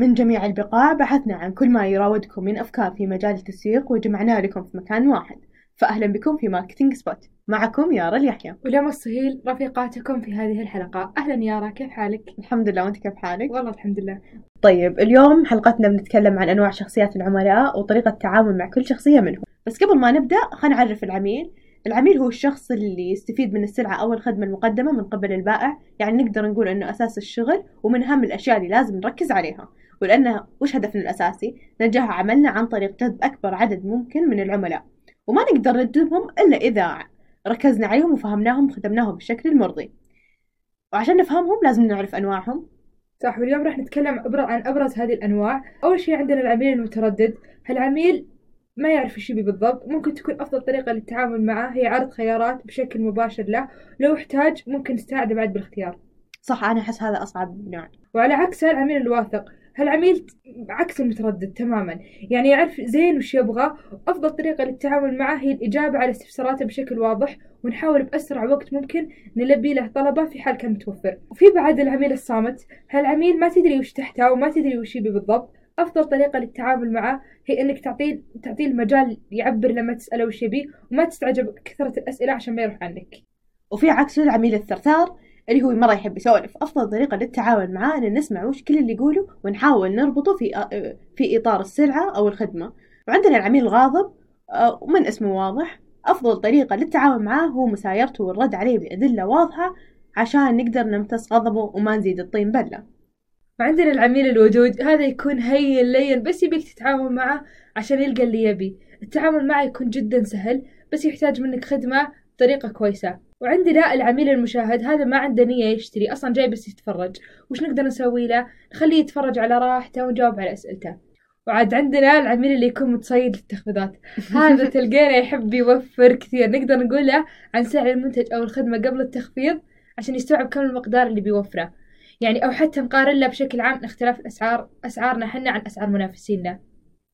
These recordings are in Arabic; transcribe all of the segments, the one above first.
من جميع البقاع بحثنا عن كل ما يراودكم من أفكار في مجال التسويق وجمعناه لكم في مكان واحد. فأهلا بكم في Marketing Spot معكم يارا اليحيى. ولمى الصهيل رفيقاتكم في هذه الحلقة. أهلا يارا كيف حالك؟ الحمد لله وأنت كيف حالك؟ والله الحمد لله. طيب اليوم حلقتنا بنتكلم عن أنواع شخصيات العملاء وطريقة التعامل مع كل شخصية منهم. بس قبل ما نبدأ خلينا نعرف العميل. العميل هو الشخص اللي يستفيد من السلعة أو الخدمة المقدمة من قبل البائع. يعني نقدر نقول أنه أساس الشغل ومن أهم الأشياء اللي لازم نركز عليها. ولأنها وش هدفنا الأساسي؟ نجاح عملنا عن طريق جذب أكبر عدد ممكن من العملاء. وما نقدر نجذبهم إلا إذا ركزنا عليهم وفهمناهم وخدمناهم بالشكل المرضي. وعشان نفهمهم لازم نعرف أنواعهم. صح واليوم راح نتكلم عن أبرز هذه الأنواع. أول شيء عندنا العميل المتردد. هالعميل ما يعرف إيش يبي بالضبط. ممكن تكون أفضل طريقة للتعامل معه هي عرض خيارات بشكل مباشر له. لو احتاج ممكن نساعده بعد بالاختيار. صح أنا أحس هذا أصعب نوع. وعلى عكسه العميل الواثق. هالعميل عكس المتردد تماما. يعني يعرف زين وش يبغى. أفضل طريقة للتعامل معه هي الإجابة على استفساراته بشكل واضح ونحاول بأسرع وقت ممكن نلبي له طلبه في حال كان متوفر. وفي بعد العميل الصامت هالعميل ما تدري وش تحته وما تدري وش يبي بالضبط. أفضل طريقة للتعامل معه هي إنك تعطيه تعطيه المجال يعبر لما تسأله وش يبي وما تستعجب كثرة الأسئلة عشان ما يروح عنك. وفي عكسه العميل الثرثار اللي هو مرة يحب يسولف. أفضل طريقة للتعامل معاه إن نسمع وش كل اللي يقوله ونحاول نربطه في في إطار السلعة أو الخدمة. وعندنا العميل الغاضب ومن اسمه واضح. أفضل طريقة للتعامل معاه هو مسايرته والرد عليه بأدلة واضحة عشان نقدر نمتص غضبه وما نزيد الطين بلة وعندنا العميل الودود هذا يكون هين لين بس يبيك تتعامل معه عشان يلقى اللي يبي. التعامل معه يكون جدا سهل بس يحتاج منك خدمة بطريقة كويسة. وعندنا العميل المشاهد هذا ما عنده نية يشتري أصلا جاي بس يتفرج. وش نقدر نسوي له؟ نخليه يتفرج على راحته ونجاوب على أسئلته. وعاد عندنا العميل اللي يكون متصيد للتخفيضات. هذا تلقينا يحب يوفر كثير. نقدر نقول له عن سعر المنتج أو الخدمة قبل التخفيض عشان يستوعب كم المقدار اللي بيوفره. يعني أو حتى نقارن له بشكل عام اختلاف الأسعار أسعارنا حنا عن أسعار منافسينا.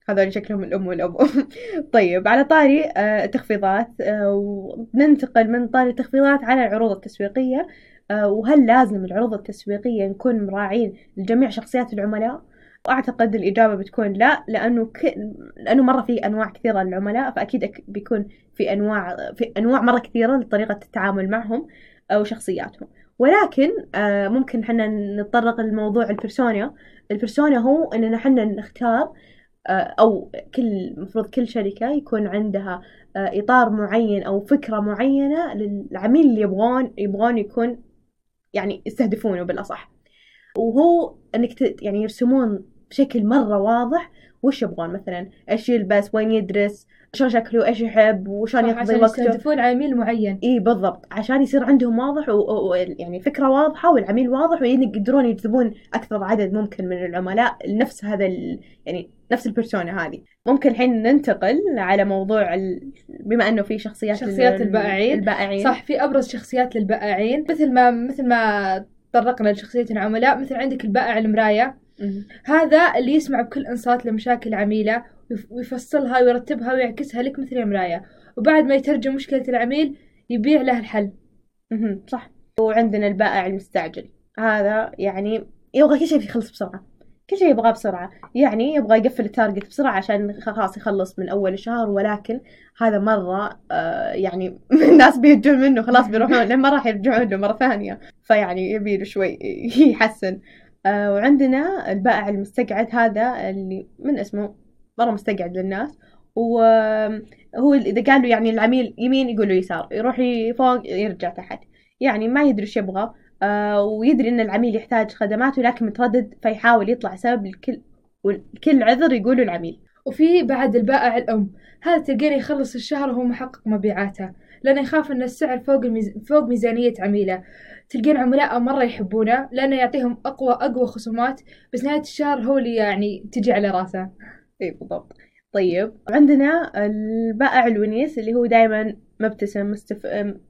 هذول شكلهم الأم والأبو طيب على طاري التخفيضات وننتقل من طاري التخفيضات على العروض التسويقية. وهل لازم العروض التسويقية نكون مراعين لجميع شخصيات العملاء؟ وأعتقد الإجابة بتكون لا لأنه ك... لأنه مرة في أنواع كثيرة للعملاء فأكيد بيكون في أنواع في أنواع مرة كثيرة لطريقة التعامل معهم أو شخصياتهم ولكن ممكن حنا نتطرق لموضوع البرسونا البرسونا هو إننا حنا نختار أو كل مفروض كل شركة يكون عندها إطار معين أو فكرة معينة للعميل اللي يبغون يبغون يكون يعني يستهدفونه بالأصح. وهو إنك يعني يرسمون بشكل مرة واضح وش يبغون. مثلا إيش يلبس وين يدرس شلون شكله إيش يحب وشلون يقضي وقته. عشان يستهدفون عميل معين. إي بالضبط عشان يصير عندهم واضح ويعني فكرة واضحة والعميل واضح ويقدرون يجذبون أكثر عدد ممكن من العملاء لنفس هذا يعني نفس البرسونا هذه. ممكن الحين ننتقل على موضوع ال... بما إنه في شخصيات شخصيات البائعين. البائعين. صح في أبرز شخصيات للبائعين. مثل ما مثل ما تطرقنا لشخصية العملاء مثل عندك البائع المراية. هذا اللي يسمع بكل انصات لمشاكل عميلة ويفصلها ويرتبها ويعكسها لك مثل المراية وبعد ما يترجم مشكلة العميل يبيع له الحل. صح. وعندنا البائع المستعجل. هذا يعني يبغى كل شيء يخلص بسرعة. كل شيء يبغاه بسرعة. يعني يبغى يقفل التارجت بسرعة عشان خلاص يخلص من أول الشهر. ولكن هذا مرة آه يعني الناس بيهجون منه. خلاص بيروحون. ما راح يرجعون له مرة ثانية. فيعني يبي له شوي يحسن. آه وعندنا البائع المستقعد هذا اللي من اسمه مرة مستقعد للناس. وهو إذا قال له يعني العميل يمين يقول له يسار يروح فوق يرجع تحت. يعني ما يدري إيش يبغى آه ويدري إن العميل يحتاج خدماته لكن متردد فيحاول يطلع سبب لكل والكل عذر يقوله العميل. وفي بعد البائع الأم هذا تلقينه يخلص الشهر وهو محقق مبيعاته. لأنه يخاف أن السعر فوق الميز... فوق ميزانية عميلة. تلقين عملاء مرة يحبونه لأنه يعطيهم أقوى أقوى خصومات بس نهاية الشهر هو اللي يعني تجي على راسه. اي بالضبط. طيب عندنا البائع الونيس اللي هو دائما مبتسم مستف...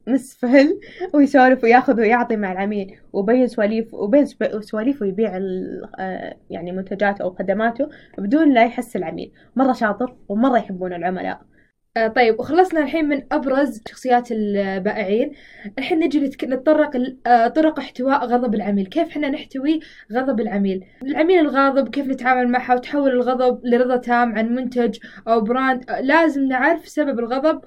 مسفهل ويسولف وياخذ ويعطي مع العميل وبين سواليف وبين سواليفه يبيع يعني منتجاته أو خدماته بدون لا يحس العميل. مرة شاطر ومرة يحبون العملاء. آه طيب وخلصنا الحين من أبرز شخصيات البائعين الحين نجي. نتطرق آه طرق احتواء غضب العميل كيف إحنا نحتوي غضب العميل العميل الغاضب كيف نتعامل معها وتحول الغضب لرضا تام عن منتج أو براند آه لازم نعرف سبب الغضب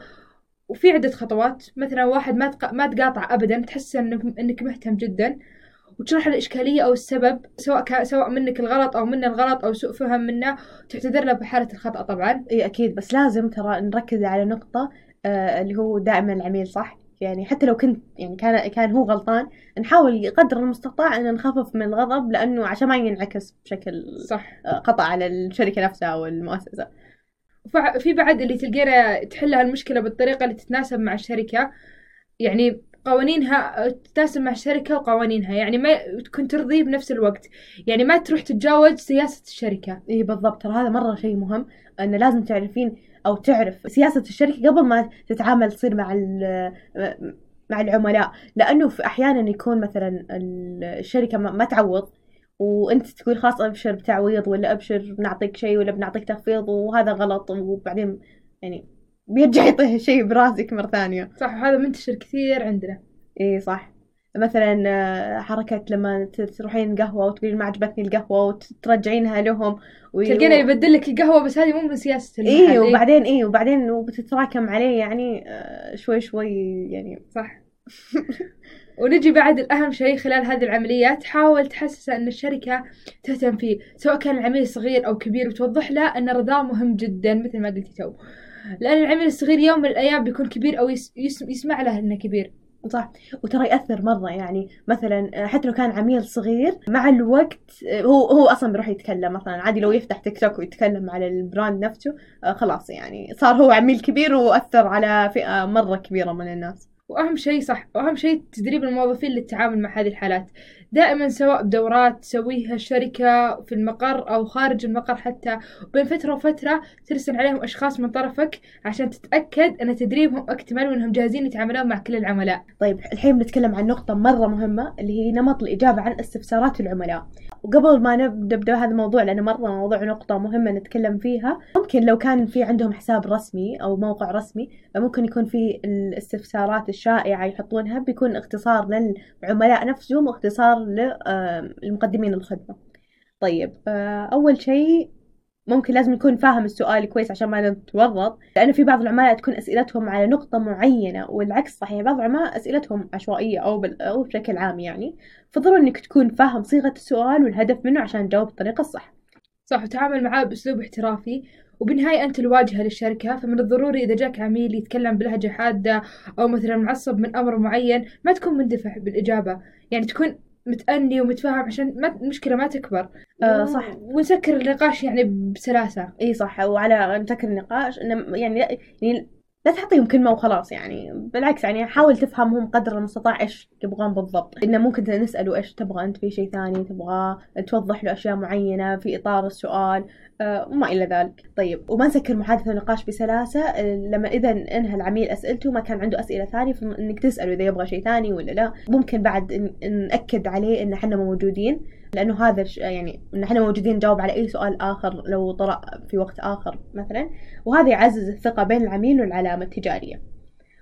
وفي عدة خطوات مثلا واحد ما. ما تقاطع ابدا تحس انك إنك مهتم جدا وتشرح الإشكالية أو السبب سواء كان سواء منك الغلط أو منه الغلط أو سوء فهم منه وتعتذر له بحالة الخطأ طبعا. إي أكيد. بس لازم ترى نركز على نقطة آه اللي هو دائما العميل صح؟ يعني حتى لو كنت يعني كان كان هو غلطان نحاول قدر المستطاع إن نخفف من الغضب لأنه عشان ما ينعكس بشكل صح. آه، خطأ على الشركة نفسها أو المؤسسة. وفع- في بعد اللي تلقينا تحل هالمشكلة بالطريقة اللي تتناسب مع الشركة يعني قوانينها تتناسب مع الشركة وقوانينها. يعني ما تكون ترضي بنفس الوقت. يعني ما تروح تتجاوز سياسة الشركة. إي بالضبط. ترى هذا مرة شيء مهم إنه لازم تعرفين أو تعرف سياسة الشركة قبل ما تتعامل تصير مع مع العملاء. لأنه في أحيانا يكون مثلا الشركة ما ما تعوض وأنت تقول خلاص أبشر بتعويض ولا أبشر بنعطيك شيء ولا بنعطيك تخفيض وهذا غلط. وبعدين يعني بيرجع يطيح الشيء براسك مرة ثانية. صح وهذا منتشر كثير عندنا. إي صح. مثلا آه، حركة لما تروحين قهوة وتقولين ما عجبتني القهوة وترجعينها لهم وي- تلقينا يبدل لك القهوة بس هذه مو من سياسة المحل إيه. وبعدين إيه وبعدين وبتتراكم عليه يعني آه، شوي شوي يعني. صح. ونجي بعد الأهم شيء خلال هذه العمليات حاول تحسسه أن الشركة تهتم فيه سواء كان العميل صغير أو كبير وتوضح له أن رضاه مهم جدا مثل ما قلتي تو. لأن العميل الصغير يوم من الأيام بيكون كبير أو يس يس يسمع له أنه كبير. صح. وترى يأثر مرة. يعني مثلا حتى لو كان عميل صغير مع الوقت هو هو أصلا بيروح يتكلم مثلا. عادي لو يفتح تيك توك ويتكلم على ال brand نفسه آه، خلاص يعني صار هو عميل كبير وأثر على فئة مرة كبيرة من الناس. وأهم شيء صح وأهم شيء تدريب الموظفين للتعامل مع هذه الحالات. دائما سواء بدورات تسويها الشركة في المقر أو خارج المقر حتى بين فترة وفترة ترسل عليهم أشخاص من طرفك عشان تتأكد أن تدريبهم أكتمل وأنهم جاهزين يتعاملون مع كل العملاء. طيب الحين بنتكلم عن نقطة مرة مهمة اللي هي نمط الإجابة عن استفسارات العملاء. وقبل ما نبدأ نبدأ هذا الموضوع لأنه مرة موضوع نقطة مهمة نتكلم فيها ممكن لو كان في عندهم حساب رسمي أو موقع رسمي ممكن يكون في الاستفسارات الشائعة يحطونها بيكون اختصار للعملاء نفسهم واختصار لمقدمين الخدمة. طيب آه، أول شيء ممكن لازم يكون فاهم السؤال كويس عشان ما نتورط لأنه في بعض العملاء تكون أسئلتهم على نقطة معينة والعكس صحيح بعض العملاء أسئلتهم عشوائية أو, بال... أو بشكل عام يعني. فضروري إنك تكون فاهم صيغة السؤال والهدف منه عشان تجاوب بالطريقة الصح. صح وتعامل معاه بأسلوب احترافي. وبالنهاية أنت الواجهة للشركة فمن الضروري إذا جاك عميل يتكلم بلهجة حادة أو مثلا معصب من أمر معين ما تكون مندفع بالإجابة. يعني تكون متأني ومتفاهم عشان ما المشكلة ما تكبر. آه، صح. ونسكر النقاش يعني بسلاسة. إي صح وعلى نسكر النقاش. إنه يعني يعني لا تعطيهم كلمة وخلاص يعني. بالعكس يعني حاول تفهمهم قدر المستطاع إيش يبغون بالضبط. إنه ممكن نسأله إيش تبغى أنت في شيء ثاني تبغى توضح له أشياء معينة في إطار السؤال آه، وما إلى ذلك. طيب وما نسكر محادثة النقاش بسلاسة. آه، لما إذا انهى العميل أسئلته ما كان عنده أسئلة ثانية فإنك تسأله إذا يبغى شيء ثاني ولا لا. ممكن بعد نأكد عليه إن إحنا موجودين. لأنه هذا يعني ان إحنا موجودين نجاوب على أي سؤال آخر لو طرأ في وقت آخر مثلا. وهذا يعزز الثقة بين العميل والعلامة التجارية.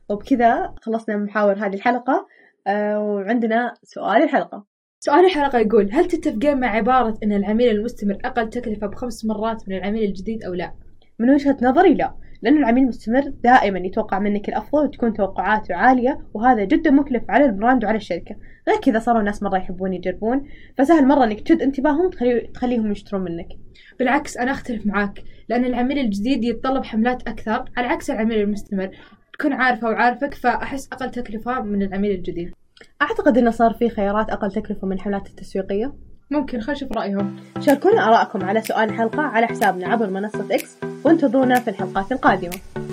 وبكذا خلصنا من محاور هذه الحلقة. آه، وعندنا سؤال الحلقة. سؤال الحلقة يقول هل تتفقين مع عبارة أن العميل المستمر أقل تكلفة بخمس مرات من العميل الجديد أو لا؟ من وجهة نظري لا. لأن العميل المستمر دائما يتوقع منك الأفضل وتكون توقعاته عالية وهذا جدا مكلف على البراند وعلى الشركة. غير كذا صاروا الناس مرة يحبون يجربون فسهل مرة إنك تشد انتباههم تخلي تخليهم يشترون منك. بالعكس أنا أختلف معاك لأن العميل الجديد يتطلب حملات أكثر على عكس العميل المستمر. تكون عارفة وعارفك فأحس أقل تكلفة من العميل الجديد. أعتقد أنه صار في خيارات أقل تكلفة من الحملات التسويقية. ممكن خلينا نشوف رأيهم. شاركونا آراءكم على سؤال الحلقة على حسابنا عبر منصة إكس وانتظرونا في الحلقات القادمة.